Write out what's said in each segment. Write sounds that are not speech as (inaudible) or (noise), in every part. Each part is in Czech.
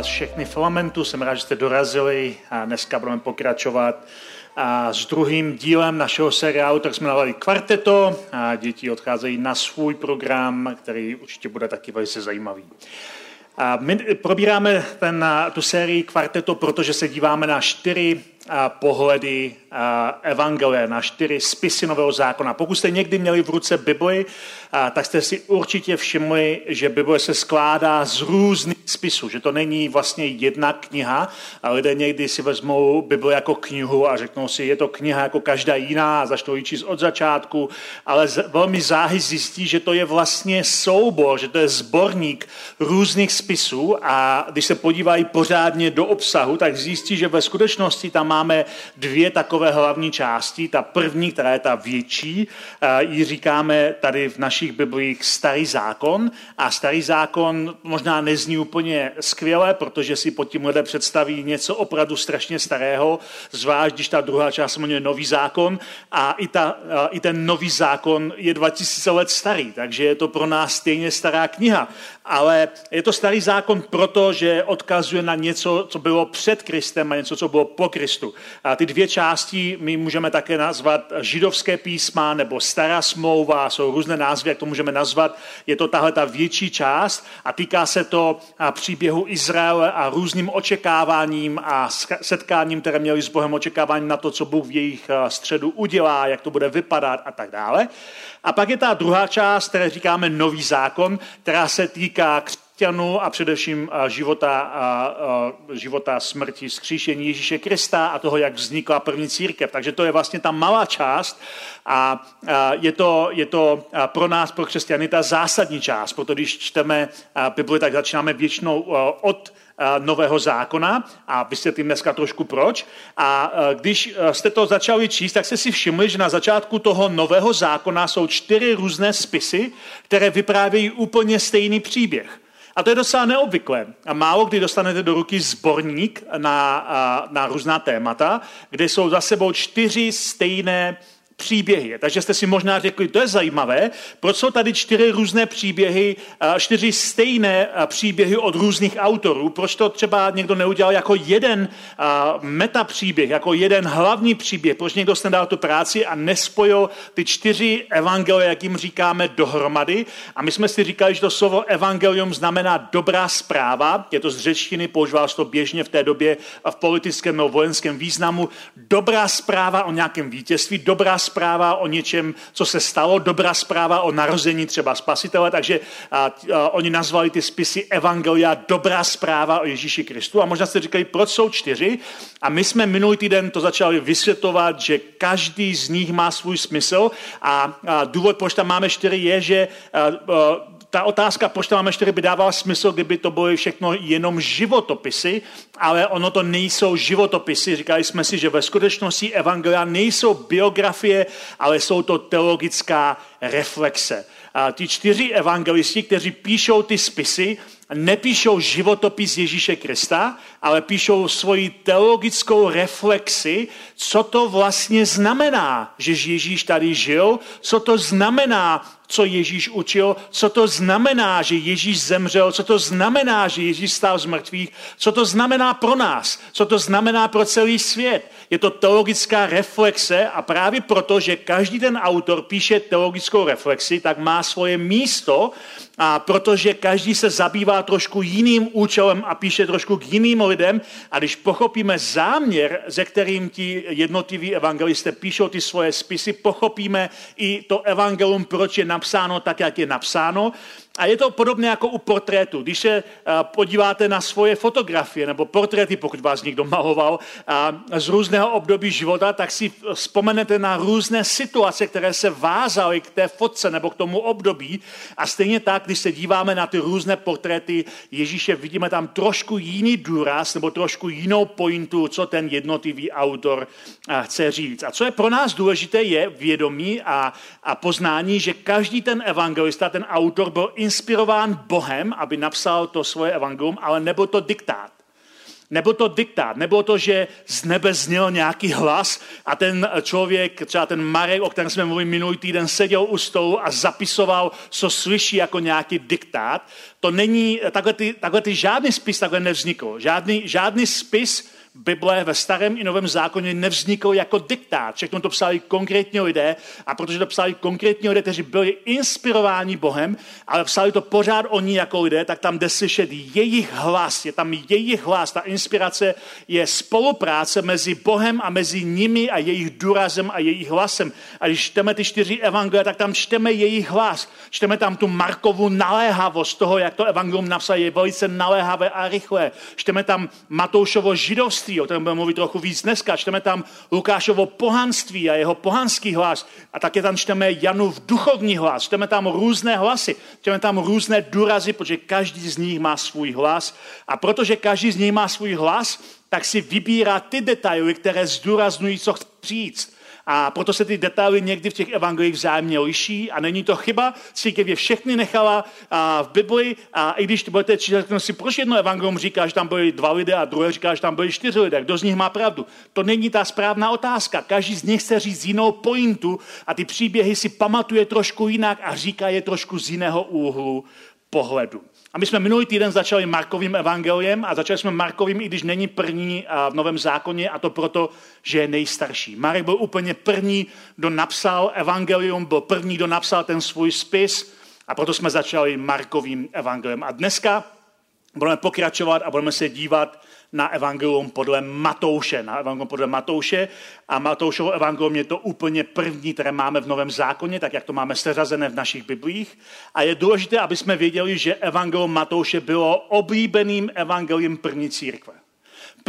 Vás všechny Filamentu, jsem rád, že jste dorazili a dneska budeme pokračovat a s druhým dílem našeho seriálu, tak jsme navali kvarteto a děti odcházejí na svůj program, který určitě bude taky velice zajímavý. A my probíráme ten, tu sérii kvarteto, protože se díváme na čtyři pohledy evangelie, na čtyři spisy Nového zákona. Pokud jste někdy měli v ruce Bibli, tak jste si určitě všimli, že Bible se skládá z různých spisů, že to není vlastně jedna kniha a lidé někdy si vezmou Bibli jako knihu a řeknou si, je to kniha jako každá jiná začnou ji číst od začátku, ale velmi záhy zjistí, že to je vlastně soubor, že to je sborník různých spisů a když se podívají pořádně do obsahu, tak zjistí, že ve skutečnosti tam máme dvě takové hlavní části. Ta první, která je ta větší, eh, ji říkáme tady v našich biblích starý zákon a starý zákon možná nezní úplně skvěle, protože si pod tím lidé představí něco opravdu strašně starého, zvlášť když ta druhá část se jmenuje nový zákon a i, ta, eh, i ten nový zákon je 2000 let starý, takže je to pro nás stejně stará kniha. Ale je to starý zákon proto, že odkazuje na něco, co bylo před Kristem a něco, co bylo po Kristu textu. A ty dvě části my můžeme také nazvat židovské písma nebo stará smlouva, jsou různé názvy, jak to můžeme nazvat. Je to tahle ta větší část a týká se to příběhu Izraele a různým očekáváním a setkáním, které měli s Bohem očekávání na to, co Bůh v jejich středu udělá, jak to bude vypadat a tak dále. A pak je ta druhá část, které říkáme nový zákon, která se týká křesťanů a především života, života smrti, skříšení Ježíše Krista a toho, jak vznikla první církev. Takže to je vlastně ta malá část a je to, je to pro nás, pro křesťany, ta zásadní část, protože když čteme Bibli, tak začínáme většinou od nového zákona a vysvětlím dneska trošku proč. A když jste to začali číst, tak jste si všimli, že na začátku toho nového zákona jsou čtyři různé spisy, které vyprávějí úplně stejný příběh. A to je docela neobvyklé. A málo kdy dostanete do ruky sborník na, na různá témata, kde jsou za sebou čtyři stejné příběhy. Takže jste si možná řekli, to je zajímavé, proč jsou tady čtyři různé příběhy, čtyři stejné příběhy od různých autorů, proč to třeba někdo neudělal jako jeden metapříběh, jako jeden hlavní příběh, proč někdo se nedal tu práci a nespojil ty čtyři evangelie, jak jim říkáme, dohromady. A my jsme si říkali, že to slovo evangelium znamená dobrá zpráva, je to z řečtiny, používal to běžně v té době v politickém nebo vojenském významu, dobrá zpráva o nějakém vítězství, dobrá zpráva o něčem, co se stalo, dobrá zpráva o narození třeba spasitele, takže a, a, oni nazvali ty spisy Evangelia dobrá zpráva o Ježíši Kristu. A možná jste říkali, proč jsou čtyři? A my jsme minulý týden to začali vysvětlovat, že každý z nich má svůj smysl a, a důvod, proč tam máme čtyři, je, že a, a, ta otázka, proč tam máme čtyři, by dávala smysl, kdyby to byly všechno jenom životopisy, ale ono to nejsou životopisy. Říkali jsme si, že ve skutečnosti evangelia nejsou biografie, ale jsou to teologická reflexe. A ti čtyři evangelisti, kteří píšou ty spisy, nepíšou životopis Ježíše Krista, ale píšou svoji teologickou reflexi, co to vlastně znamená, že Ježíš tady žil, co to znamená, co Ježíš učil, co to znamená, že Ježíš zemřel, co to znamená, že Ježíš stál z mrtvých, co to znamená pro nás, co to znamená pro celý svět. Je to teologická reflexe a právě proto, že každý ten autor píše teologickou reflexi, tak má svoje místo a protože každý se zabývá trošku jiným účelem a píše trošku k jiným lidem a když pochopíme záměr, ze kterým ti jednotliví evangelisté píšou ty svoje spisy, pochopíme i to evangelium, proč je napsáno tak, jak je napsáno A je to podobné jako u portrétu. Když se podíváte na svoje fotografie nebo portréty, pokud vás někdo maloval z různého období života, tak si vzpomenete na různé situace, které se vázaly k té fotce nebo k tomu období. A stejně tak, když se díváme na ty různé portréty Ježíše, vidíme tam trošku jiný důraz nebo trošku jinou pointu, co ten jednotlivý autor chce říct. A co je pro nás důležité, je vědomí a, a poznání, že každý ten evangelista, ten autor byl inspirován Bohem, aby napsal to svoje evangelium, ale nebyl to diktát. Nebyl to diktát, nebylo to, že z nebe zněl nějaký hlas a ten člověk, třeba ten Marek, o kterém jsme mluvili minulý týden, seděl u stolu a zapisoval, co slyší jako nějaký diktát. To není, takhle ty, takhle ty žádný spis takhle nevznikl. Žádný, žádný spis Bible ve starém i novém zákoně nevznikl jako diktát. Všechno to psali konkrétní lidé a protože to psali konkrétní lidé, kteří byli inspirováni Bohem, ale psali to pořád oni jako lidé, tak tam jde slyšet jejich hlas, je tam jejich hlas. Ta inspirace je spolupráce mezi Bohem a mezi nimi a jejich důrazem a jejich hlasem. A když čteme ty čtyři evangelia, tak tam čteme jejich hlas. Čteme tam tu Markovu naléhavost toho, jak to evangelium napsal, je velice naléhavé a rychlé. Čteme tam Matoušovo židovství, křesťanství, o kterém budeme mluvit trochu víc dneska. Čteme tam Lukášovo pohanství a jeho pohanský hlas. A také tam čteme Janův duchovní hlas. Čteme tam různé hlasy. Čteme tam různé důrazy, protože každý z nich má svůj hlas. A protože každý z nich má svůj hlas, tak si vybírá ty detaily, které zdůraznují, co chce říct. A proto se ty detaily někdy v těch evangelích vzájemně liší a není to chyba. Církev je všechny nechala a, v Bibli a i když budete čítat, si proč jedno evangelium říká, že tam byli dva lidé a druhé říká, že tam byli čtyři lidé. Kdo z nich má pravdu? To není ta správná otázka. Každý z nich chce říct jinou pointu a ty příběhy si pamatuje trošku jinak a říká je trošku z jiného úhlu pohledu. A my jsme minulý týden začali Markovým evangeliem a začali jsme Markovým, i když není první v Novém zákoně, a to proto, že je nejstarší. Marek byl úplně první, kdo napsal evangelium, byl první, kdo napsal ten svůj spis a proto jsme začali Markovým evangeliem. A dneska budeme pokračovat a budeme se dívat na evangelium podle Matouše, na evangelium podle Matouše a Matoušovo evangelium je to úplně první, které máme v Novém zákoně, tak jak to máme seřazené v našich biblích. A je důležité, aby jsme věděli, že evangelium Matouše bylo oblíbeným evangeliem první církve.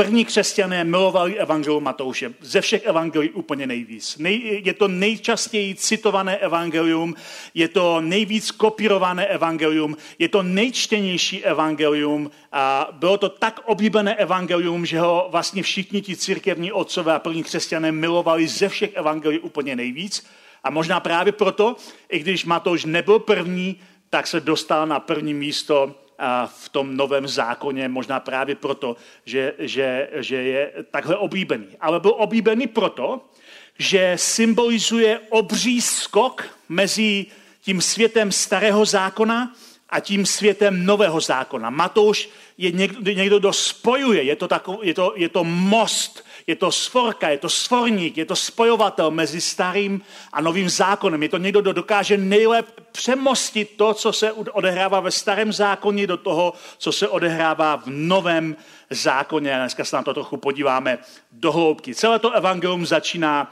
První křesťané milovali evangelium Matouše. Ze všech evangelií úplně nejvíc. Nej, je to nejčastěji citované evangelium, je to nejvíc kopírované evangelium, je to nejčtenější evangelium a bylo to tak oblíbené evangelium, že ho vlastně všichni ti církevní otcové a první křesťané milovali ze všech evangelií úplně nejvíc. A možná právě proto, i když Matouš nebyl první, tak se dostal na první místo v tom novém zákoně, možná právě proto, že, že, že je takhle oblíbený. Ale byl oblíbený proto, že symbolizuje obří skok mezi tím světem starého zákona a tím světem nového zákona. Matouš je někdo, někdo kdo spojuje, je to, takový, je to, je to most, je to svorka, je to svorník, je to spojovatel mezi starým a novým zákonem. Je to někdo, kdo dokáže nejlépe přemostit to, co se odehrává ve starém zákoně, do toho, co se odehrává v novém zákoně. Dneska se na to trochu podíváme do hloubky. Celé to evangelium začíná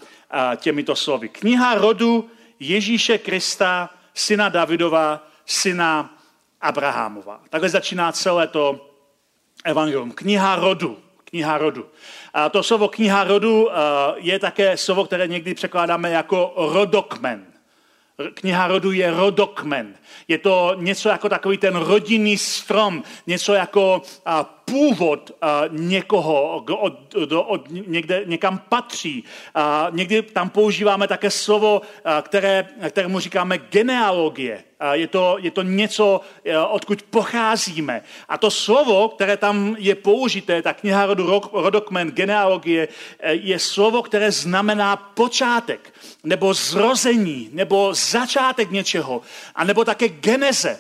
těmito slovy. Kniha rodu Ježíše Krista, syna Davidova, syna Abrahamova. Takhle začíná celé to evangelium. Kniha rodu. Kniha rodu. A to slovo kniha rodu je také slovo, které někdy překládáme jako rodokmen. Kniha rodu je rodokmen. Je to něco jako takový ten rodinný strom, něco jako původ někoho, kdo od, od někde, někam patří. Někdy tam používáme také slovo, které, kterému říkáme genealogie. Je to, je to něco, odkud pocházíme. A to slovo, které tam je použité, ta kniha rodu Rodokmen, genealogie, e, je slovo, které znamená počátek, nebo zrození, nebo začátek něčeho, a nebo také geneze.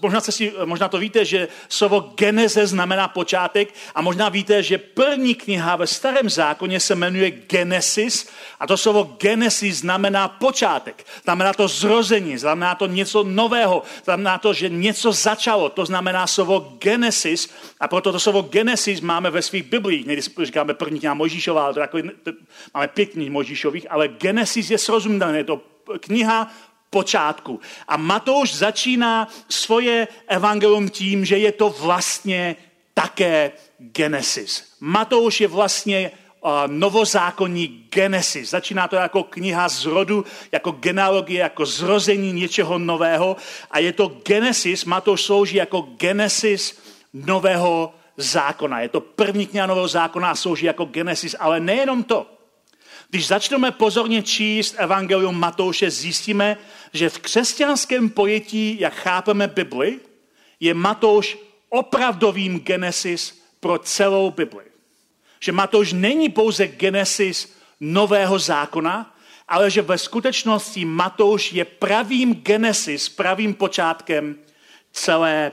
Možná, si, možná to víte, že slovo geneze znamená počátek a možná víte, že první kniha ve starém zákoně se jmenuje Genesis a to slovo Genesis znamená počátek. Znamená to zrození, znamená to něco nového. Znamená to, že něco začalo. To znamená slovo Genesis a proto to slovo Genesis máme ve svých biblích. Někdy říkáme první kniha Mojžíšová, ale to takový, to, máme pět knih Mojžíšových, ale Genesis je srozumitelné. Je to kniha počátku. A Matouš začíná svoje evangelium tím, že je to vlastně také Genesis. Matouš je vlastně novozákonní Genesis. Začíná to jako kniha z rodu, jako genealogie, jako zrození něčeho nového. A je to Genesis, Matouš slouží jako Genesis nového zákona. Je to první kniha nového zákona a slouží jako Genesis, ale nejenom to. Když začneme pozorně číst Evangelium Matouše, zjistíme, že v křesťanském pojetí, jak chápeme Bibli, je Matouš opravdovým Genesis pro celou Bibli. Že Matouš není pouze Genesis nového zákona, ale že ve skutečnosti Matouš je pravým Genesis, pravým počátkem celé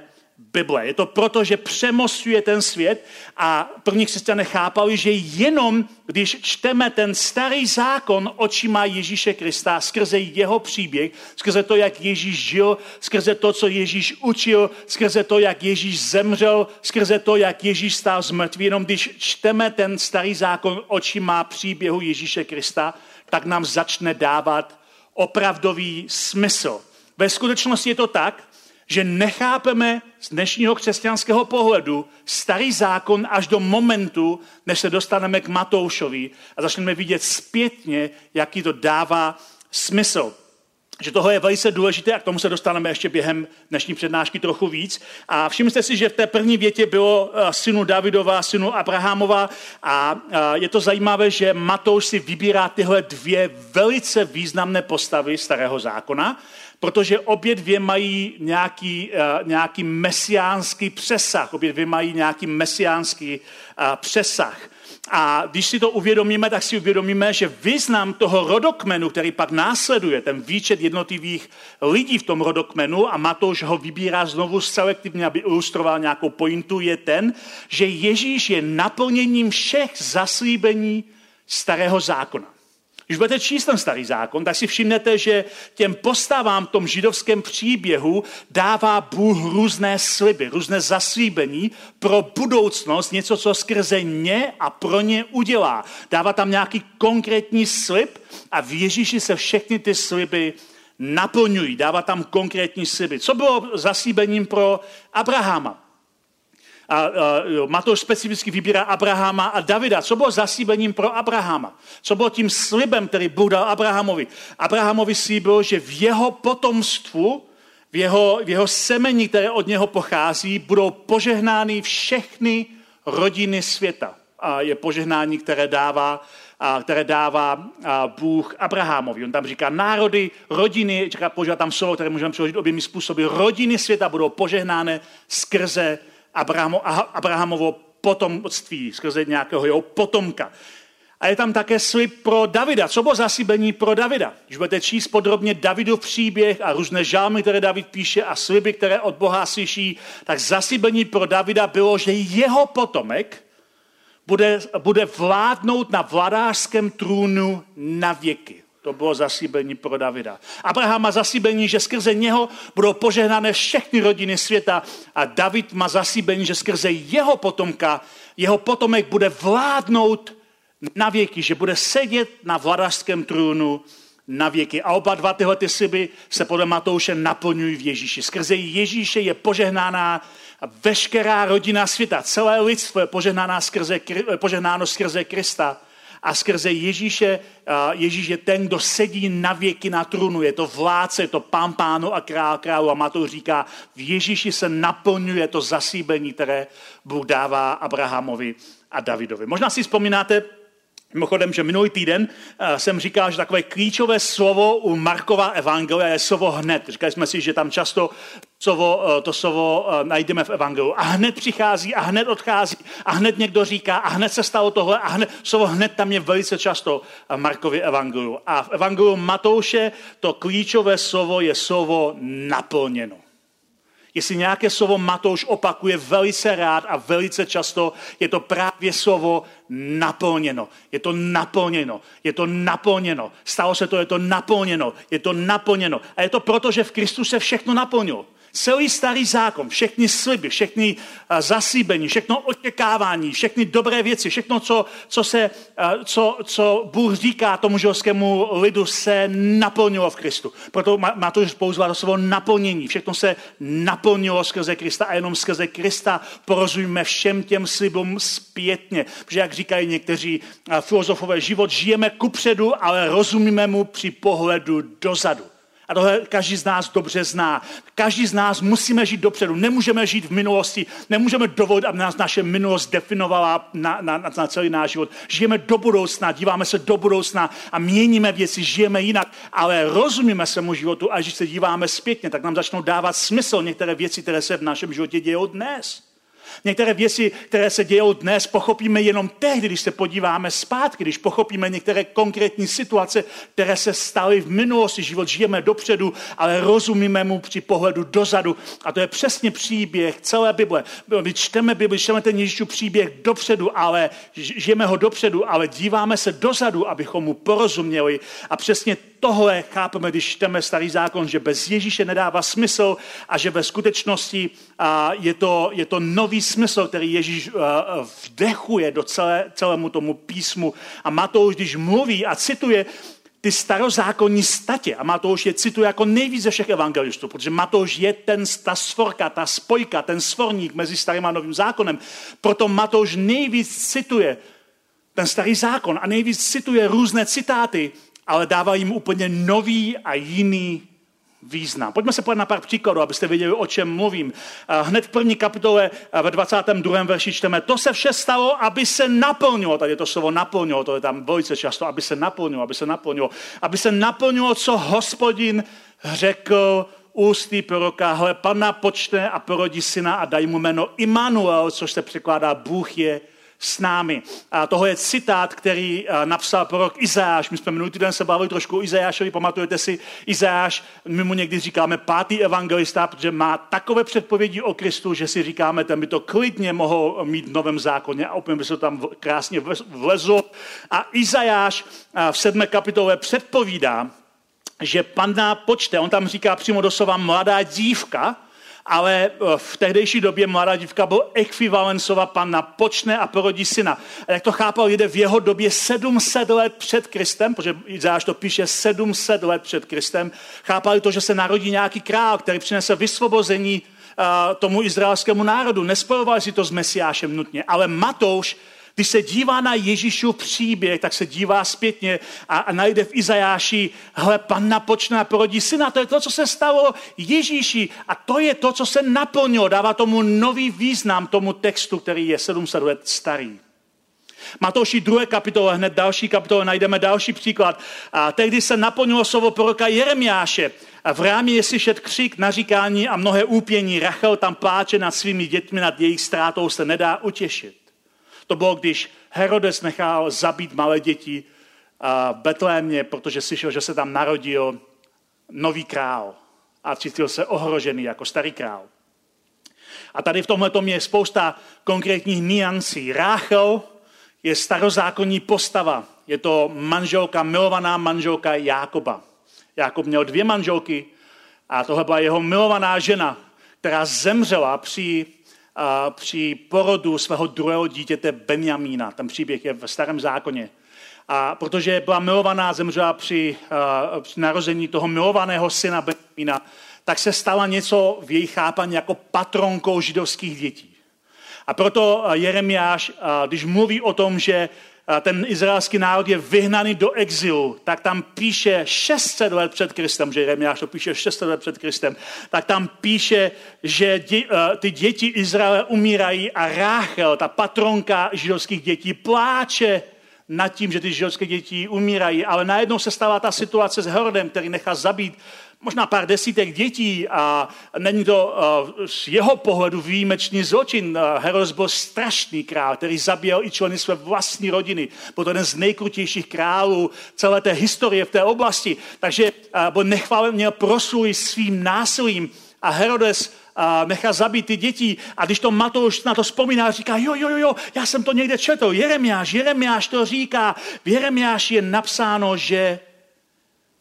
Bible. Je to proto, že přemostuje ten svět a první křesťané chápali, že jenom když čteme ten starý zákon očima Ježíše Krista skrze jeho příběh, skrze to, jak Ježíš žil, skrze to, co Ježíš učil, skrze to, jak Ježíš zemřel, skrze to, jak Ježíš stál z jenom když čteme ten starý zákon očima příběhu Ježíše Krista, tak nám začne dávat opravdový smysl. Ve skutečnosti je to tak, že nechápeme z dnešního křesťanského pohledu starý zákon až do momentu, než se dostaneme k Matoušovi a začneme vidět zpětně, jaký to dává smysl. Že toho je velice důležité a k tomu se dostaneme ještě během dnešní přednášky trochu víc. A všimněte si, že v té první větě bylo eh, synu Davidova, synu Abrahamova a eh, je to zajímavé, že Matouš si vybírá tyhle dvě velice významné postavy starého zákona protože obě dvě mají nějaký, uh, nějaký mesiánský přesah, obě dvě mají nějaký mesiánský uh, přesah. A když si to uvědomíme, tak si uvědomíme, že význam toho rodokmenu, který pak následuje, ten výčet jednotlivých lidí v tom rodokmenu, a Matouš ho vybírá znovu selektivně, aby ilustroval nějakou pointu, je ten, že Ježíš je naplněním všech zaslíbení starého zákona. Když budete číst ten starý zákon, tak si všimnete, že těm postavám v tom židovském příběhu dává Bůh různé sliby, různé zaslíbení pro budoucnost, něco, co skrze ně a pro ně udělá. Dává tam nějaký konkrétní slib a v Ježíši se všechny ty sliby naplňují. Dává tam konkrétní sliby. Co bylo zaslíbením pro Abrahama? A, a Matouš specificky vybírá Abrahama a Davida. Co bylo zasíbením pro Abrahama? Co bylo tím slibem, který Bůh dal Abrahamovi? Abrahamovi slíbil, že v jeho potomstvu, v jeho, v jeho semení, které od něho pochází, budou požehnány všechny rodiny světa. A je požehnání, které dává a, které dává Bůh Abrahamovi. On tam říká národy, rodiny, říká, používá tam slovo, které můžeme přeložit oběmi způsoby. Rodiny světa budou požehnány skrze Abrahamo, Abrahamovo potomství, skrze nějakého jeho potomka. A je tam také slib pro Davida. Co bylo zaslíbení pro Davida? Když budete číst podrobně Davidův příběh a různé žálmy, které David píše a sliby, které od Boha slyší, tak zaslíbení pro Davida bylo, že jeho potomek bude, bude vládnout na vladářském trůnu na věky. To bylo zasíbení pro Davida. Abraham má zasíbení, že skrze něho budou požehnané všechny rodiny světa a David má zasíbení, že skrze jeho potomka, jeho potomek bude vládnout na věky, že bude sedět na vladařském trůnu na věky. A oba dva tyhle ty sliby se podle Matouše naplňují v Ježíši. Skrze Ježíše je požehnána veškerá rodina světa. Celé lidstvo je požehnáno skrze, požehnáno skrze Krista a skrze Ježíše, Ježíš je ten, kdo sedí na věky na trůnu. Je to vládce, je to pán pánu a král králu. A Matouš říká, v Ježíši se naplňuje to zasíbení, které Bůh dává Abrahamovi a Davidovi. Možná si vzpomínáte, Mimochodem, že minulý týden eh, jsem říkal, že takové klíčové slovo u Markova evangelia je slovo hned. Říkali jsme si, že tam často slovo, eh, to slovo eh, najdeme v evangeliu. A hned přichází a hned odchází a hned někdo říká a hned se stalo tohle a hned, slovo hned tam je velice často v Markově evangeliu. A v evangeliu Matouše to klíčové slovo je slovo naplněno. Jestli nějaké slovo Matouš opakuje velice rád a velice často, je to právě slovo naplněno. Je to naplněno. Je to naplněno. Stalo se to, je to naplněno. Je to naplněno. A je to proto, že v Kristu se všechno naplnilo. Celý starý zákon, všechny sliby, všechny zasíbení, všechno očekávání, všechny dobré věci, všechno, co, co, se, co, co Bůh říká tomu židovskému lidu, se naplnilo v Kristu. Proto má to používá to slovo naplnění. Všechno se naplnilo skrze Krista a jenom skrze Krista porozumíme všem těm slibům zpětně. Protože jak říkají někteří filozofové, život žijeme kupředu, ale rozumíme mu při pohledu dozadu. A tohle každý z nás dobře zná. Každý z nás musíme žít dopředu. Nemůžeme žít v minulosti. Nemůžeme dovolit, aby nás naše minulost definovala na, na, na celý náš život. Žijeme do budoucna, díváme se do budoucna a měníme věci, žijeme jinak, ale rozumíme se mu životu a když se díváme zpětně, tak nám začnou dávat smysl některé věci, které se v našem životě dějí dnes. Některé věci, které se dějou dnes, pochopíme jenom tehdy, když se podíváme zpátky, když pochopíme některé konkrétní situace, které se staly v minulosti. Život žijeme dopředu, ale rozumíme mu při pohledu dozadu. A to je přesně příběh celé Bible. My čteme Bibli, čteme ten Ježíšův příběh dopředu, ale žijeme ho dopředu, ale díváme se dozadu, abychom mu porozuměli. A přesně tohle chápeme, když čteme starý zákon, že bez Ježíše nedává smysl a že ve skutečnosti je to, je to nový smysl, který Ježíš vdechuje do celé, celému tomu písmu. A Matouš, když mluví a cituje ty starozákonní statě, a Matouš je cituje jako nejvíc ze všech evangelistů, protože Matouš je ten, ta svorka, ta spojka, ten svorník mezi starým a novým zákonem. Proto Matouš nejvíc cituje ten starý zákon a nejvíc cituje různé citáty, ale dává jim úplně nový a jiný význam. Pojďme se podívat na pár příkladů, abyste věděli, o čem mluvím. Hned v první kapitole ve 22. verši čteme, to se vše stalo, aby se naplnilo, tady je to slovo naplnilo, to je tam velice často, aby se naplnilo, aby se naplnilo, aby se naplnilo, co hospodin řekl ústy proroka, hle, pana počne a porodí syna a daj mu jméno Immanuel, což se překládá Bůh je s námi. A toho je citát, který napsal prorok Izáš. My jsme minulý týden se bavili trošku o Izášovi, pamatujete si, Izáš, my mu někdy říkáme pátý evangelista, protože má takové předpovědi o Kristu, že si říkáme, ten by to klidně mohl mít v novém zákoně a opět by se tam krásně vlezl. A Izajáš v sedmé kapitole předpovídá, že panna počte, on tam říká přímo doslova mladá dívka, ale eh, v tehdejší době mladá dívka byl ekvivalencova panna, počne a porodí syna. A jak to chápal, jde v jeho době 700 let před Kristem, protože Izáš to píše 700 let před Kristem, chápali to, že se narodí nějaký král, který přinese vysvobození uh, tomu izraelskému národu. Nespojovali si to s Mesiášem nutně, ale Matouš když se dívá na Ježíšův příběh, tak se dívá zpětně a, a najde v Izajáši, hle, panna počne a porodí syna. To je to, co se stalo Ježíši a to je to, co se naplnilo. Dává tomu nový význam tomu textu, který je 700 let starý. Matouši 2. kapitole, hned další kapitole, najdeme další příklad. A tehdy se naplnilo slovo proroka Jeremiáše. A v rámě je slyšet křik, naříkání a mnohé úpění. Rachel tam pláče nad svými dětmi, nad jejich ztrátou se nedá utěšit. To bylo, když Herodes nechal zabít malé děti v Betlémě, protože slyšel, že se tam narodil nový král a cítil se ohrožený jako starý král. A tady v tomhle je spousta konkrétních niancí. Ráchel je starozákonní postava. Je to manželka, milovaná manželka Jákoba. Jákob měl dvě manželky a tohle byla jeho milovaná žena, která zemřela při při porodu svého druhého dítěte Benjamína. Ten příběh je v starém zákoně. A protože byla milovaná, zemřela při, uh, při narození toho milovaného syna Benjamína, tak se stala něco v její chápaní jako patronkou židovských dětí. A proto Jeremiáš, když mluví o tom, že ten izraelský národ je vyhnaný do exilu, tak tam píše 600 let před Kristem, že Jeremiáš to píše 600 let před Kristem, tak tam píše, že dě, eh, ty děti Izraele umírají a Ráchel, ta patronka židovských dětí, pláče nad tím, že ty židovské děti umírají, ale najednou se stává ta situace s Herodem, který nechá zabít možná pár desítek dětí a není to uh, z jeho pohledu výjimečný zločin. Uh, Herodes byl strašný král, který zabíjel i členy své vlastní rodiny. Byl to jeden z nejkrutějších králů celé té historie v té oblasti. Takže uh, byl nechválen, měl proslůj svým násilím a Herodes nechá zabít ty děti. A když to Matouš na to vzpomíná, říká, jo, jo, jo, já jsem to někde četl. Jeremiáš, Jeremiáš to říká. V Jeremiáši je napsáno, že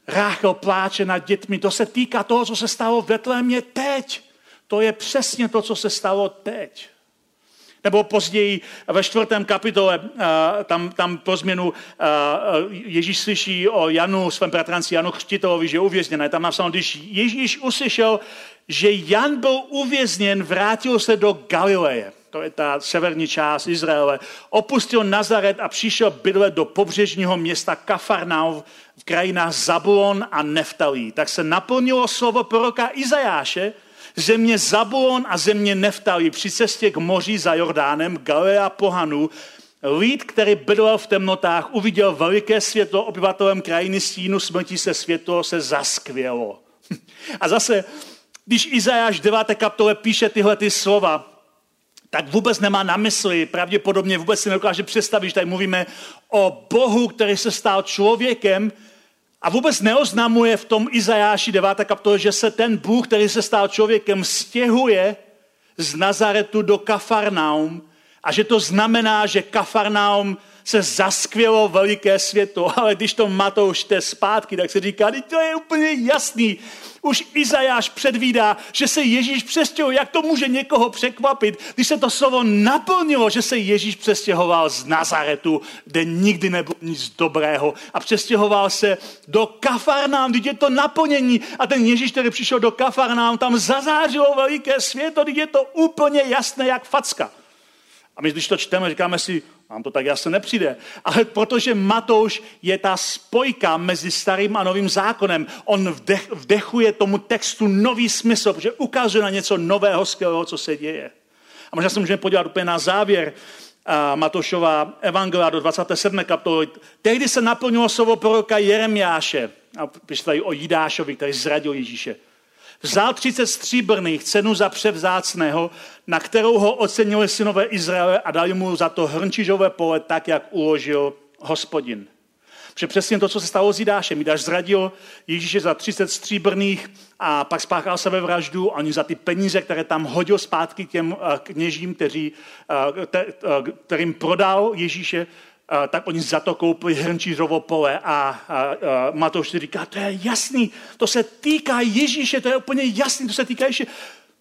Ráchel pláče nad dětmi. To se týká toho, co se stalo v Betlémě teď. To je přesně to, co se stalo teď. Nebo později ve čtvrtém kapitole, eh, tam, tam po změnu eh, Ježíš slyší o Janu, svém bratranci Janu Křtitelovi, že je uvězněn. Tam napsáno, když Ježíš uslyšel, že Jan byl uvězněn, vrátil se do Galileje. To je ta severní část Izraele. Opustil Nazaret a přišel bydlet do pobřežního města Kafarnaum v krajinách Zabulon a Neftalí. Tak se naplnilo slovo proroka Izajáše, země Zabulon a země Neftalí při cestě k moři za Jordánem, Galilea Pohanu, Lid, který bydlel v temnotách, uviděl veliké světlo, obyvatelem krajiny stínu smrti se světlo se zaskvělo. (laughs) A zase, když Izajáš 9. kapitole píše tyhle ty slova, tak vůbec nemá na mysli, pravděpodobně vůbec si nedokáže představit, že tady mluvíme o Bohu, který se stal člověkem a vůbec neoznamuje v tom Izajáši 9. kapitole, že se ten Bůh, který se stal člověkem, stěhuje z Nazaretu do Kafarnaum a že to znamená, že Kafarnaum se zaskvělo veliké světlo, (laughs) ale když to Matouš čte zpátky, tak se říká, to je úplně jasný. Už Izajáš předvídá, že se Ježíš přestěhoval. Jak to může někoho překvapit, když se to slovo naplnilo, že se Ježíš přestěhoval z Nazaretu, kde nikdy nebylo nic dobrého a přestěhoval se do Kafarnám, když je to naplnění a ten Ježíš, který přišel do Kafarnám, tam zazářilo veliké světlo, když je to úplně jasné jak facka. A my, když to čteme, říkáme si, nám to tak jasně nepřijde. Ale protože Matouš je ta spojka mezi starým a novým zákonem, on vdech, vdechuje tomu textu nový smysl, protože ukazuje na něco nového, skvělého, co se děje. A možná se můžeme podívat úplně na závěr Matoušova evangelia do 27. kapitoly. Tehdy se naplnilo slovo proroka Jeremiáše. A píše tady o Jidášovi, který zradil Ježíše. Vzal 30 stříbrných cenu za převzácného, na kterou ho ocenili synové Izraele a dali mu za to hrnčižové pole tak, jak uložil hospodin. Protože přesně to, co se stalo s Jidášem. Jidáš zradil Ježíše za 30 stříbrných a pak spáchal sebe vraždu oni za ty peníze, které tam hodil zpátky těm eh, kněžím, eh, eh, kterým prodal Ježíše, tak oni za to koupili hrnčířovo pole a, a, a Matouš říká, to je jasný, to se týká Ježíše, to je úplně jasný, to se týká Ježíše.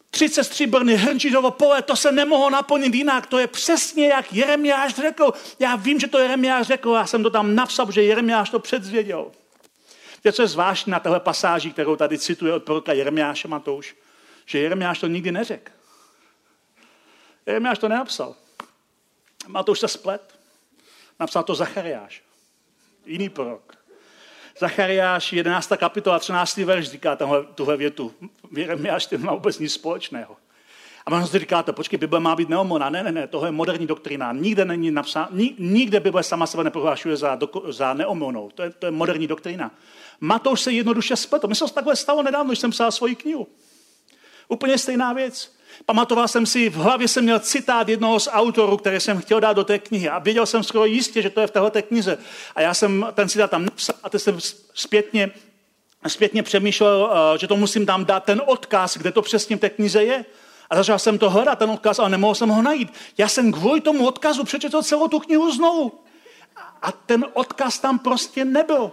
30 stříbrný hrnčířovo pole, to se nemohlo naplnit jinak, to je přesně jak Jeremiáš řekl. Já vím, že to Jeremiáš řekl, já jsem to tam napsal, že Jeremiáš to předzvěděl. Víte, co je zvláštní na téhle pasáži, kterou tady cituje od proroka Jeremiáše Matouš? Že Jeremiáš to nikdy neřekl. Jeremiáš to nenapsal. Matouš se splet. Napsal to Zachariáš. Jiný prorok. Zachariáš 11. kapitola 13. verš říká tenhle, tuhle větu. Jeremiáš ten má vůbec nic společného. A možná si říkáte, počkej, Bible má být neomona. Ne, ne, ne, tohle je moderní doktrína. Nikde není napsáno, nikde Bible sama sebe neprohlášuje za, za neomonou. To je, to je moderní doktrína. Matouš se jednoduše spletl. Mně se takhle stalo nedávno, když jsem psal svoji knihu. Úplně stejná věc. Pamatoval jsem si, v hlavě jsem měl citát jednoho z autorů, který jsem chtěl dát do té knihy a věděl jsem skoro jistě, že to je v této knize. A já jsem ten citát tam napsal a teď jsem zpětně, zpětně přemýšlel, eh, že to musím tam dát ten odkaz, kde to přesně v té knize je. A začal jsem to hledat, ten odkaz, ale nemohl jsem ho najít. Já jsem kvůli tomu odkazu přečetl celou tu knihu znovu. A ten odkaz tam prostě nebyl.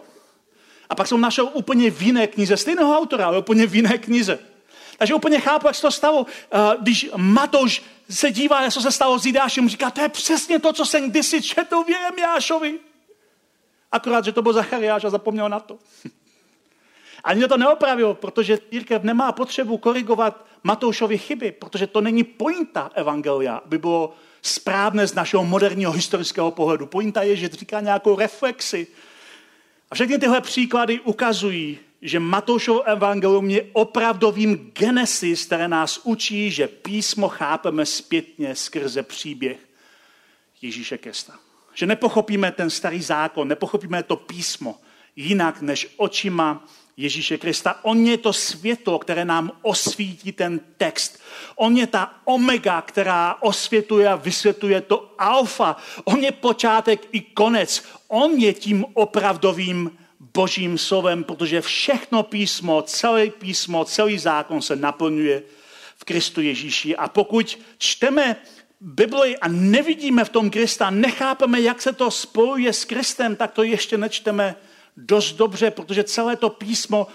A pak jsem našel úplně v jiné knize, stejného autora, ale úplně v jiné knize. Takže úplně chápu, jak se to stalo. Eh, když Matouš se dívá, co se stalo s Jidášem, říká, to je přesně to, co jsem kdysi četl v Jeremiášovi. Akorát, že to byl Zachariáš a zapomněl na to. (laughs) Ani to neopravil, protože církev nemá potřebu korigovat Matoušovi chyby, protože to není pointa Evangelia, by bylo správné z našeho moderního historického pohledu. Pointa je, že říká nějakou reflexi. A všechny tyhle příklady ukazují, že Matoušovo evangelium je opravdovým genesis, které nás učí, že písmo chápeme zpětně skrze příběh Ježíše Krista. Že nepochopíme ten starý zákon, nepochopíme to písmo jinak než očima Ježíše Krista. On je to světlo, které nám osvítí ten text. On je ta omega, která osvětuje a vysvětluje to alfa. On je počátek i konec. On je tím opravdovým božím slovem, protože všechno písmo, celé písmo, celý zákon se naplňuje v Kristu Ježíši. A pokud čteme Bibli a nevidíme v tom Krista, nechápeme, jak se to spojuje s Kristem, tak to ještě nečteme dost dobře, protože celé to písmo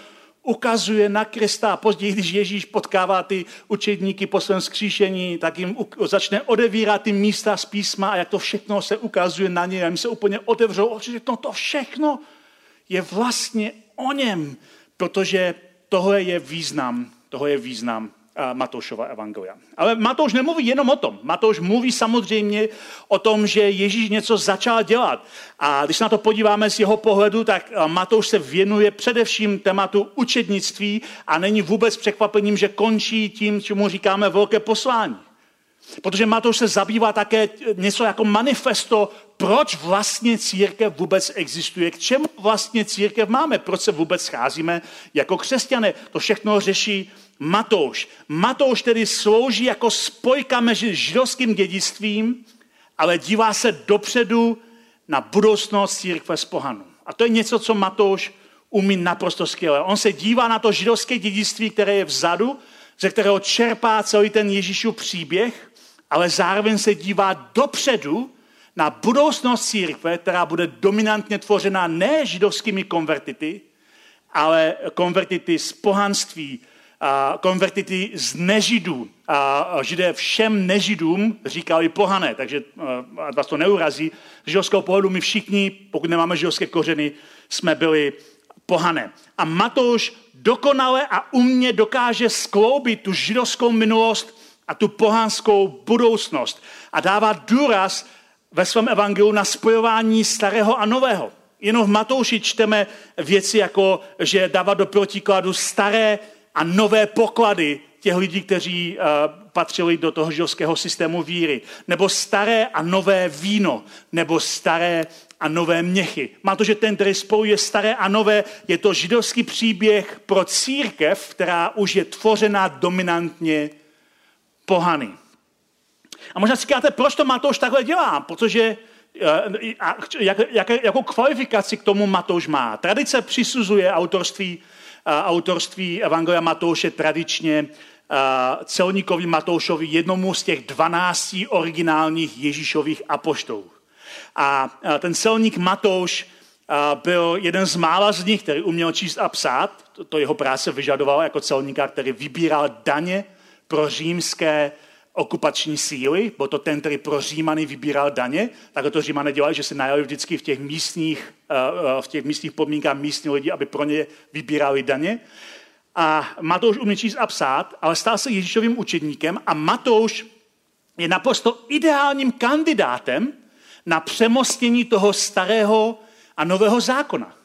ukazuje na Krista. A později, když Ježíš potkává ty učedníky po svém skříšení, tak jim začne odevírat ty místa z písma a jak to všechno se ukazuje na ně. A mi se úplně otevřou oči, to, to všechno je vlastně o něm, protože tohle je význam, toho je význam Matoušova evangelia. Ale Matouš nemluví jenom o tom. Matouš mluví samozřejmě o tom, že Ježíš něco začal dělat. A když na to podíváme z jeho pohledu, tak Matouš se věnuje především tématu učednictví a není vůbec překvapením, že končí tím, čemu říkáme velké poslání. Protože Matouš se zabývá také něco jako manifesto, proč vlastně církev vůbec existuje, k čemu vlastně církev máme, proč se vůbec scházíme jako křesťané. To všechno řeší Matouš. Matouš tedy slouží jako spojka mezi židovským dědictvím, ale dívá se dopředu na budoucnost církve z pohanu. A to je něco, co Matouš umí naprosto skvěle. On se dívá na to židovské dědictví, které je vzadu, ze kterého čerpá celý ten Ježíšův příběh, ale zároveň se dívá dopředu na budoucnost církve, která bude dominantně tvořena ne židovskými konvertity, ale konvertity z pohanství, konvertity z nežidů. Židé všem nežidům říkali pohané, takže vás to neurazí. Z židovského pohledu my všichni, pokud nemáme židovské kořeny, jsme byli pohané. A Matouš dokonale a umně dokáže skloubit tu židovskou minulost a tu pohanskou budoucnost. A dává důraz ve svém evangeliu na spojování starého a nového. Jenom v Matouši čteme věci jako, že dává do protikladu staré a nové poklady těch lidí, kteří uh, patřili do toho židovského systému víry. Nebo staré a nové víno. Nebo staré a nové měchy. Má to, že ten, který spojuje staré a nové, je to židovský příběh pro církev, která už je tvořena dominantně pohany. A možná si říkáte, proč to Matouš takhle dělá? Protože eh, jak, jak, jakou kvalifikaci k tomu Matouš má? Tradice přisuzuje autorství autorství Evangelia Matouše tradičně celníkovi Matoušovi jednomu z těch dvanácti originálních Ježíšových apoštolů. A ten celník Matouš byl jeden z mála z nich, který uměl číst a psát. To jeho práce vyžadovala jako celníka, který vybíral daně pro římské okupační síly, byl to ten, který pro Římany vybíral daně, tak to Římané dělali, že se najali vždycky v těch místních, eh, eh, v těch místních podmínkách místní lidi, aby pro ně vybírali daně. A Matouš umí číst a psát, ale stal se Ježíšovým učedníkem a Matouš je naprosto ideálním kandidátem na přemostění toho starého a nového zákona.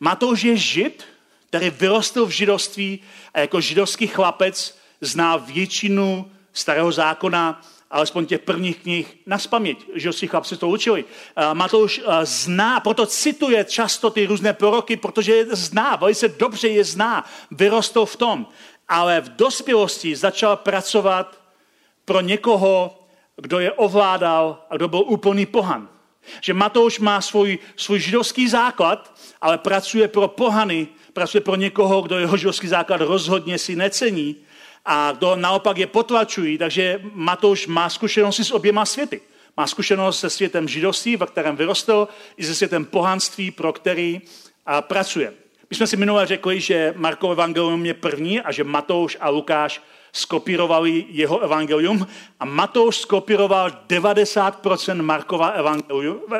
Matouš je žid, který vyrostl v židovství a jako židovský chlapec zná většinu starého zákona, alespoň těch prvních knih, na spaměť, že si chlapci to učili. Matouš zná, proto cituje často ty různé proroky, protože je zná, velice dobře je zná, vyrostl v tom. Ale v dospělosti začal pracovat pro někoho, kdo je ovládal a kdo byl úplný pohan. Že Matouš má svůj, svůj židovský základ, ale pracuje pro pohany, pracuje pro někoho, kdo jeho židovský základ rozhodně si necení a kdo naopak je potlačují. Takže Matouš má zkušenosti s oběma světy. Má zkušenost se světem židovství, ve kterém vyrostl, i se světem pohanství, pro který a pracuje. My jsme si minule řekli, že Markov evangelium je první a že Matouš a Lukáš skopírovali jeho evangelium a Matouš skopíroval 90% Markova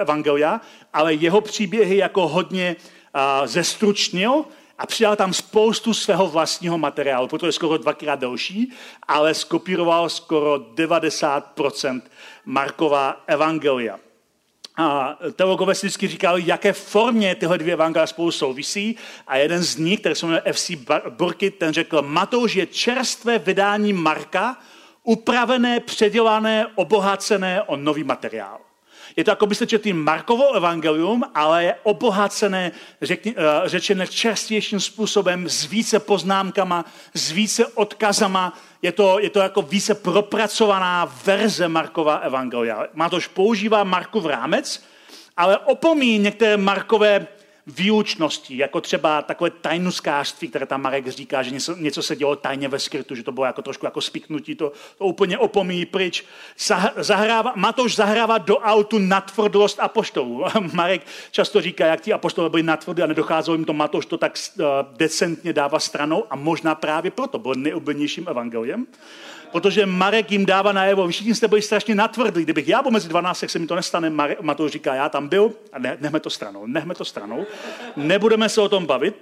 evangelia, ale jeho příběhy jako hodně uh, zestručnil a přidal tam spoustu svého vlastního materiálu, proto je skoro dvakrát delší, ale skopíroval skoro 90% Markova evangelia. A teologové si vždycky říkali, jaké formě tyhle dvě evangelia spolu souvisí. A jeden z nich, který se jmenuje FC Burkit, ten řekl, Matouš je čerstvé vydání Marka, upravené, předělané, obohacené o nový materiál. Je to jako byste četli Markovo evangelium, ale je obohacené, řekni, eh, řečené čerstvějším způsobem, s více poznámkama, s více odkazama. Je to, je to jako více propracovaná verze Markova evangelia. Má tož používá Markov rámec, ale opomíjí některé Markové výučností, jako třeba takové tajnuskářství, které tam Marek říká, že něco, něco se dělo tajně ve skrytu, že to bylo jako trošku jako spiknutí, to, to úplně opomíjí pryč. Zahrává, Matouš zahrává do autu natvrdlost apoštolů. (laughs) Marek často říká, jak ti apoštolé byli natvrdlí a nedocházelo jim to, Matouš to tak uh, decentně dává stranou a možná právě proto byl nejoblíbenějším evangeliem protože Marek jim dává najevo, všichni jste byli strašně natvrdlí, kdybych já byl mezi 12, tak se mi to nestane, Marek, Matouš říká, já tam byl a ne, nechme to stranou, nechme to stranou, nebudeme se o tom bavit.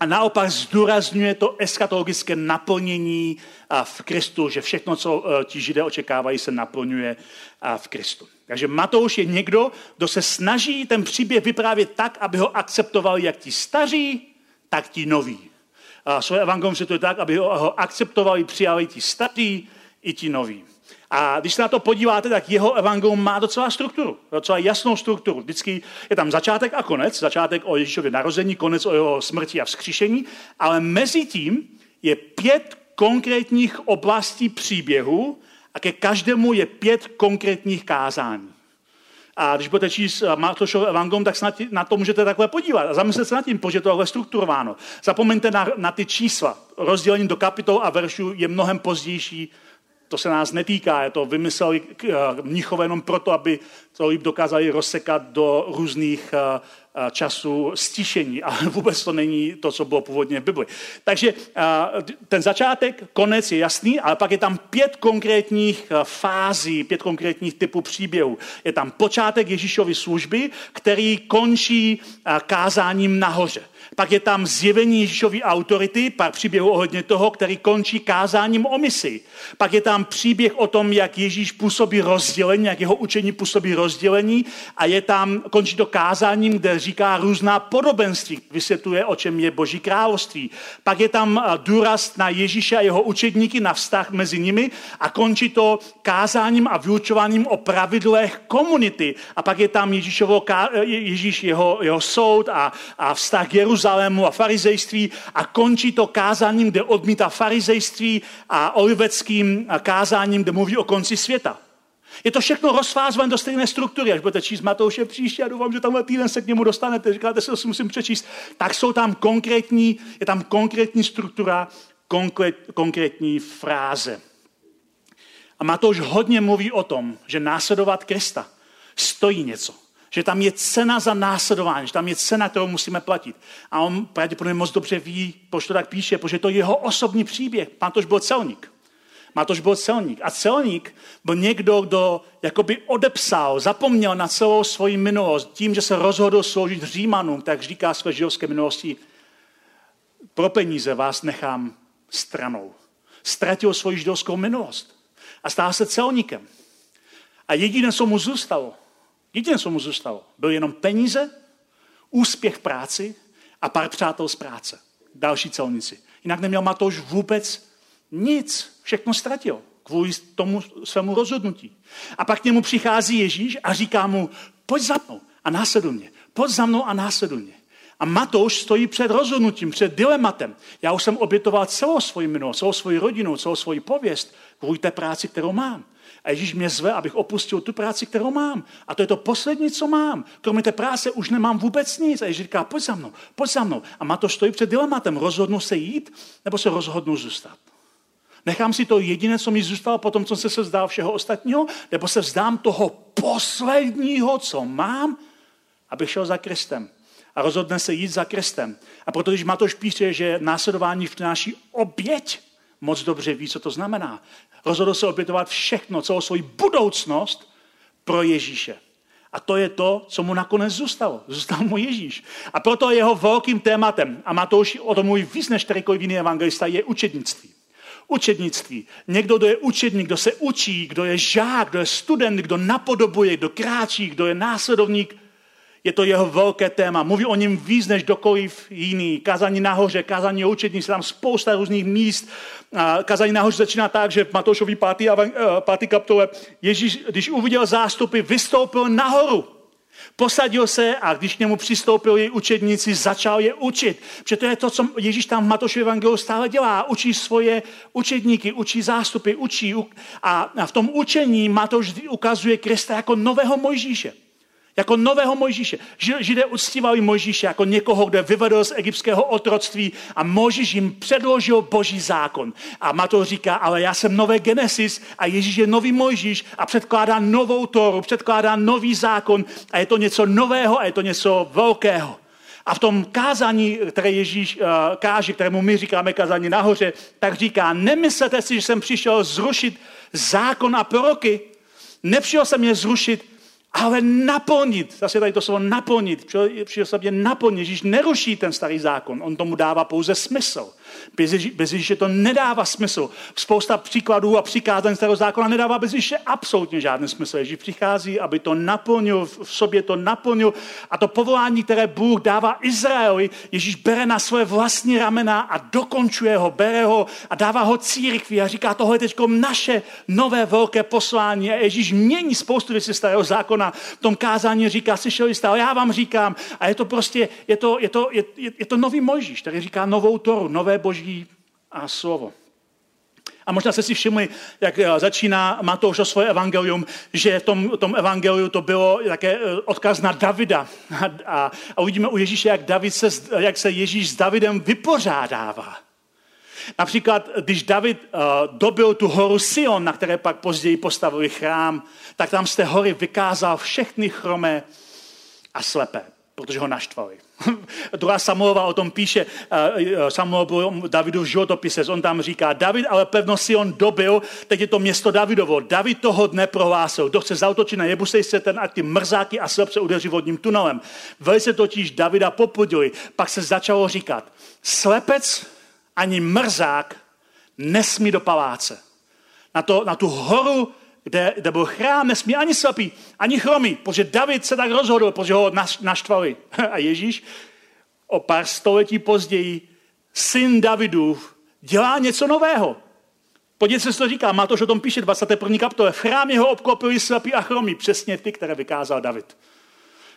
A naopak zdůrazňuje to eschatologické naplnění v Kristu, že všechno, co e, ti židé očekávají, se naplňuje v Kristu. Takže Matouš je někdo, kdo se snaží ten příběh vyprávět tak, aby ho akceptovali jak ti staří, tak ti noví a svoje evangelium je tak, aby ho, ho akceptovali, přijali ti staří i ti noví. A když se na to podíváte, tak jeho evangelium má docela strukturu, docela jasnou strukturu. Vždycky je tam začátek a konec, začátek o Ježíšově narození, konec o jeho smrti a vzkříšení, ale mezi tím je pět konkrétních oblastí příběhu a ke každému je pět konkrétních kázání. A když budete číst eh, Martošové evangelium, tak se na to můžete takhle podívat a zamyslet se nad tím, protože to je strukturováno. Zapomeňte na, na ty čísla. Rozdělení do kapitol a veršů je mnohem pozdější. To se nás netýká, je to vymysleli eh, mnichové jenom proto, aby to líp dokázali rozsekat do různých uh, času stišení, ale (laughs) vůbec to není to, co bylo původně v Bibli. Takže ten začátek, konec je jasný, ale pak je tam pět konkrétních fází, pět konkrétních typů příběhů. Je tam počátek Ježíšovy služby, který končí kázáním nahoře. Pak je tam zjevení Ježíšovy autority, pak příběh ohledně toho, který končí kázáním o misi. Pak je tam příběh o tom, jak Ježíš působí rozdělení, jak jeho učení působí rozdělení a je tam, končí to kázáním, kde říká různá podobenství, vysvětluje, o čem je Boží království. Pak je tam důraz na Ježíše a jeho učedníky, na vztah mezi nimi a končí to kázáním a vyučováním o pravidlech komunity. A pak je tam Ježíšovo, Ježíš jeho, jeho soud a, a vztah Jeruzalém Jeruzalému a farizejství a končí to kázáním, kde odmítá farizejství a oliveckým kázáním, kde mluví o konci světa. Je to všechno rozfázované do stejné struktury. Až budete číst Matouše příště, a doufám, že tamhle týden se k němu dostanete, říkáte si, to si musím přečíst, tak jsou tam konkrétní, je tam konkrétní struktura, konkrét, konkrétní fráze. A Matouš hodně mluví o tom, že následovat Krista stojí něco že tam je cena za následování, že tam je cena, kterou musíme platit. A on pravděpodobně moc dobře ví, proč to tak píše, protože to je jeho osobní příběh. Mátož byl celník. Mátož byl celník. A celník byl někdo, kdo jakoby odepsal, zapomněl na celou svoji minulost tím, že se rozhodl sloužit Římanům, tak říká své židovské minulosti, pro peníze vás nechám stranou. Ztratil svoji židovskou minulost a stál se celníkem. A jediné, co mu zůstalo, Jediné, co mu zůstalo, byl jenom peníze, úspěch v práci a pár přátel z práce. Další celníci. Jinak neměl Matouš vůbec nic. Všechno ztratil kvůli tomu svému rozhodnutí. A pak k němu přichází Ježíš a říká mu, pojď za mnou a následuj mě. Pojď za mnou a následuj mě. A Matouš stojí před rozhodnutím, před dilematem. Já už jsem obětoval celou svoji minulost, celou svoji rodinu, celou svoji pověst kvůli té práci, kterou mám. A Ježíš mě zve, abych opustil tu práci, kterou mám. A to je to poslední, co mám. Kromě té práce už nemám vůbec nic. A Ježíš říká, pojď za mnou, pojď za mnou. A má to stojí před dilematem. Rozhodnu se jít, nebo se rozhodnu zůstat. Nechám si to jediné, co mi zůstalo potom, co se vzdál všeho ostatního, nebo se vzdám toho posledního, co mám, abych šel za Kristem. A rozhodne se jít za Kristem. A proto, když Matoš píše, že následování vnáší oběť, moc dobře ví, co to znamená. Rozhodl se obětovat všechno, celou svoji budoucnost pro Ježíše. A to je to, co mu nakonec zůstalo. Zůstal mu Ježíš. A proto jeho velkým tématem, a Matouš o tom mluví víc než jiný evangelista, je učednictví. Učednictví. Někdo, kdo je učedník, kdo se učí, kdo je žák, kdo je student, kdo napodobuje, kdo kráčí, kdo je následovník je to jeho velké téma. Mluví o něm víc než dokoliv jiný. Kazání nahoře, kazání o učení, se tam spousta různých míst. Kazání nahoře začíná tak, že v Matoušovi 5. 5. Eh, kapitole Ježíš, když uviděl zástupy, vystoupil nahoru. Posadil se a když k němu přistoupili učedníci, začal je učit. Protože to je to, co Ježíš tam v Matošově evangeliu stále dělá. Učí svoje učedníky, učí zástupy, učí. A v tom učení Matoš ukazuje Krista jako nového Mojžíše Jako nového Mojžíše. Židé uctívali Mojžíše jako někoho, kdo vyvedl z egyptského otroctví a Mojžíš jim předložil boží zákon. A Matouš říká, ale já jsem nové Genesis a Ježíš je nový Mojžíš a předkládá novou Toru, předkládá nový zákon a je to něco nového a je to něco velkého. A v tom kázání, které Ježíš uh, káže, kterému my říkáme kázání nahoře, tak říká, nemyslete si, že jsem přišel zrušit zákon a proroky. Nepřišel jsem je zrušit, ale naplnit, zase tady to slovo naplnit, přišel jsem je naplnit. Ježíš neruší ten starý zákon, on tomu dává pouze smysl. Bez, bez Ježíše to nedává smysl. Spousta příkladů a přikázání starého zákona nedává bez Ježíše absolutně žádný smysl. Ježíš přichází, aby to naplnil, v sobě to naplnil a to povolání, které Bůh dává Izraeli, Ježíš bere na své vlastní ramena a dokončuje ho, bere ho a dává ho církvi a říká, tohle je teď naše nové velké poslání. A Ježíš mění spoustu věcí starého zákona. V tom kázání říká, slyšeli jste, ale já vám říkám. A je to prostě, je to, je to, je, je, je to nový Mojžíš, který říká novou Toru, nové boží a slovo. A možná jste si všimli, jak eh, začíná Matouš svoje evangelium, že v tom, tom evangeliu to bylo také eh, odkaz na Davida. A, (laughs) a, a uvidíme u Ježíše, jak, David se, jak se Ježíš s Davidem vypořádává. Například, když David uh, dobil tu horu Sion, na které pak později postavili chrám, tak tam z té hory vykázal všechny chromé a slepé protože ho naštvali. (laughs) Druhá Samuelova o tom píše, Samuel Davidu v životopise, on tam říká, David ale pevno si on dobil, teď je to město Davidovo. David toho dne prohlásil, kdo chce zautočit na Jebusej se ten, ať ty mrzáky a slepce udeří vodním tunelem. Velice totiž Davida popudili, pak se začalo říkat, slepec ani mrzák nesmí do paláce. Na, to, na tu horu kde, kde byl chrám, nesmí ani slepý, ani chromý, protože David se tak rozhodl, protože ho naštvali. (laughs) A Ježíš o pár století později, syn Davidův, dělá něco nového. Podívejte se, co to říká, má to, že o tom píše 21. kapitole. V chrámě ho obklopili slepí a chromí, přesně ty, které vykázal David.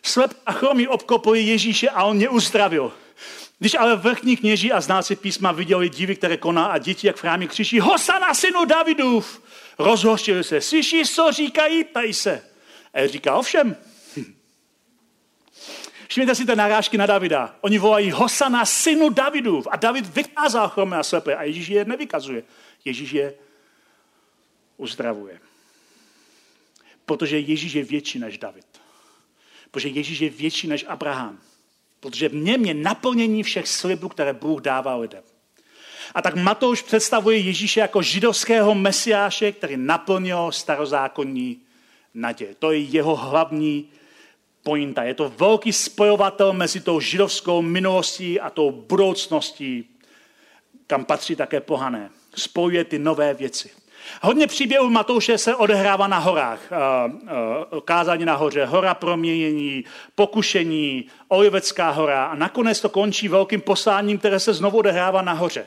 Slep a chromí obklopili Ježíše a on mě uzdravil. Když ale vrchní kněží a znáci písma viděli divy, které koná a děti, jak v chrámě křičí, Hosana synu Davidův, rozhořčili se. Slyšíš, co říkají? Ptají se. A říká, ovšem. Hm. (laughs) Všimněte si ty narážky na Davida. Oni volají Hosana synu Davidův. A David vykázal chromé a slepé. A Ježíš je nevykazuje. Ježíš je uzdravuje. Protože Ježíš je větší než David. Protože Ježíš je větší než Abraham. Protože v něm je naplnění všech slibů, které Bůh dává lidem. A tak Matouš představuje Ježíše jako židovského mesiáše, který naplnil starozákonní naděje. To je jeho hlavní pointa. Je to velký spojovatel mezi tou židovskou minulostí a tou budoucností, kam patří také pohané. Spojuje ty nové věci. Hodně příběhů Matouše se odehrává na horách. Kázání na hoře, hora proměnění, pokušení, Olivecká hora a nakonec to končí velkým posláním, které se znovu odehrává na hoře.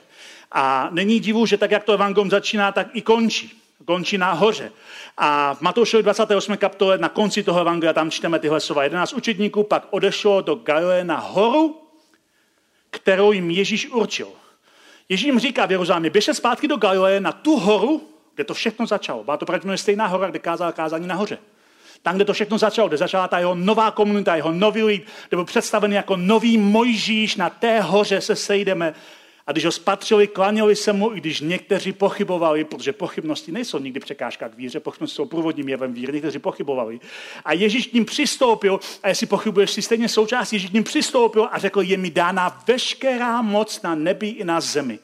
A není divu, že tak, jak to evangelium začíná, tak i končí. Končí na hoře. A v Matoušovi 28. kapitole na konci toho evangelia tam čteme tyhle slova. 11 učedníků pak odešlo do Galileje na horu, kterou jim Ježíš určil. Ježíš jim říká v Jeruzalémě, běžte zpátky do Galileje na tu horu, kde to všechno začalo. Byla to pravděpodobně stejná hora, kde kázal kázání nahoře. Tam, kde to všechno začalo, kde začala ta jeho nová komunita, jeho nový lid, kde byl představený jako nový Mojžíš, na té hoře se sejdeme. A když ho spatřili, klaněli se mu, i když někteří pochybovali, protože pochybnosti nejsou nikdy překážka k víře, pochybnosti jsou průvodním jevem víry, někteří pochybovali. A Ježíš k ním přistoupil, a jestli pochybuješ, si stejně součástí, Ježíš k ním přistoupil a řekl, je mi dána veškerá moc na nebi i na zemi.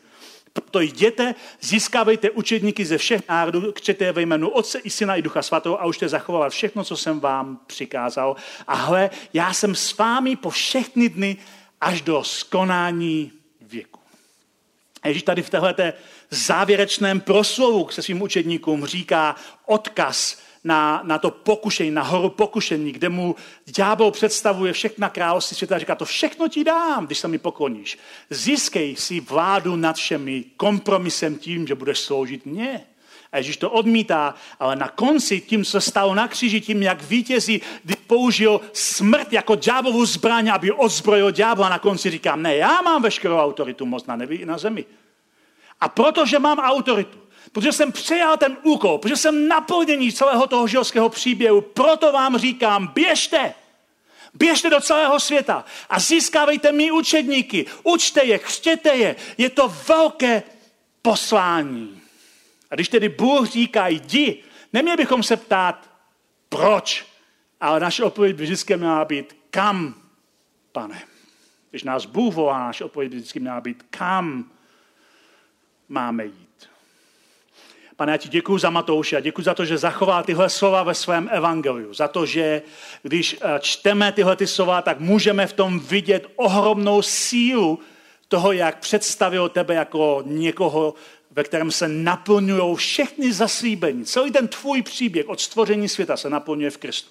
Proto jděte, získávejte učedníky ze všech národů, křete ve jménu Otce i Syna i Ducha Svatého a už jste zachovali všechno, co jsem vám přikázal. A hle, já jsem s vámi po všechny dny až do skonání věku. Ježíš tady v téhle závěrečném proslovu se svým učedníkům říká odkaz na, na to pokušení, na horu pokušení, kde mu ďábel představuje všechna království světa a říká, to všechno ti dám, když se mi pokloníš. Získej si vládu nad všemi kompromisem tím, že budeš sloužit mně. A Ježíš to odmítá, ale na konci tím, co stalo na kříži, tím, jak vítězí, kdy použil smrt jako ďáblovu zbraň, aby odzbrojil ďábla, na konci říkám, ne, já mám veškerou autoritu moc na nebi i na zemi. A protože mám autoritu, protože jsem přejal ten úkol, protože jsem naplnění celého toho židovského příběhu, proto vám říkám, běžte, Běžte do celého světa a získávejte mi učedníky. Učte je, křtěte je. Je to velké poslání. A když tedy Bůh říká jdi, neměli bychom se ptát, proč, ale naše odpověď by vždycky měla být, kam, pane. Když nás Bůh volá, naše odpověď by vždycky měla být, kam máme jít. Pane, já ti děkuji za Matouše a děkuji za to, že zachoval tyhle slova ve svém evangeliu. Za to, že když eh, čteme tyhle ty slova, tak můžeme v tom vidět ohromnou sílu toho, jak představil tebe jako někoho, ve kterém se naplňují všechny zaslíbení. Celý ten tvůj příběh od stvoření světa se naplňuje v Kristu.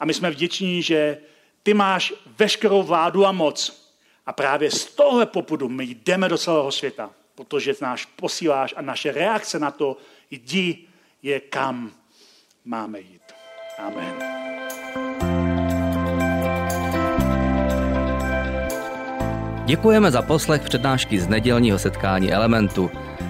A my jsme vděční, že ty máš veškerou vládu a moc. A právě z tohle popudu my jdeme do celého světa protože náš posíláš a naše reakce na to, jdi, je kam máme jít. Amen. Děkujeme za poslech přednášky z nedělního setkání Elementu.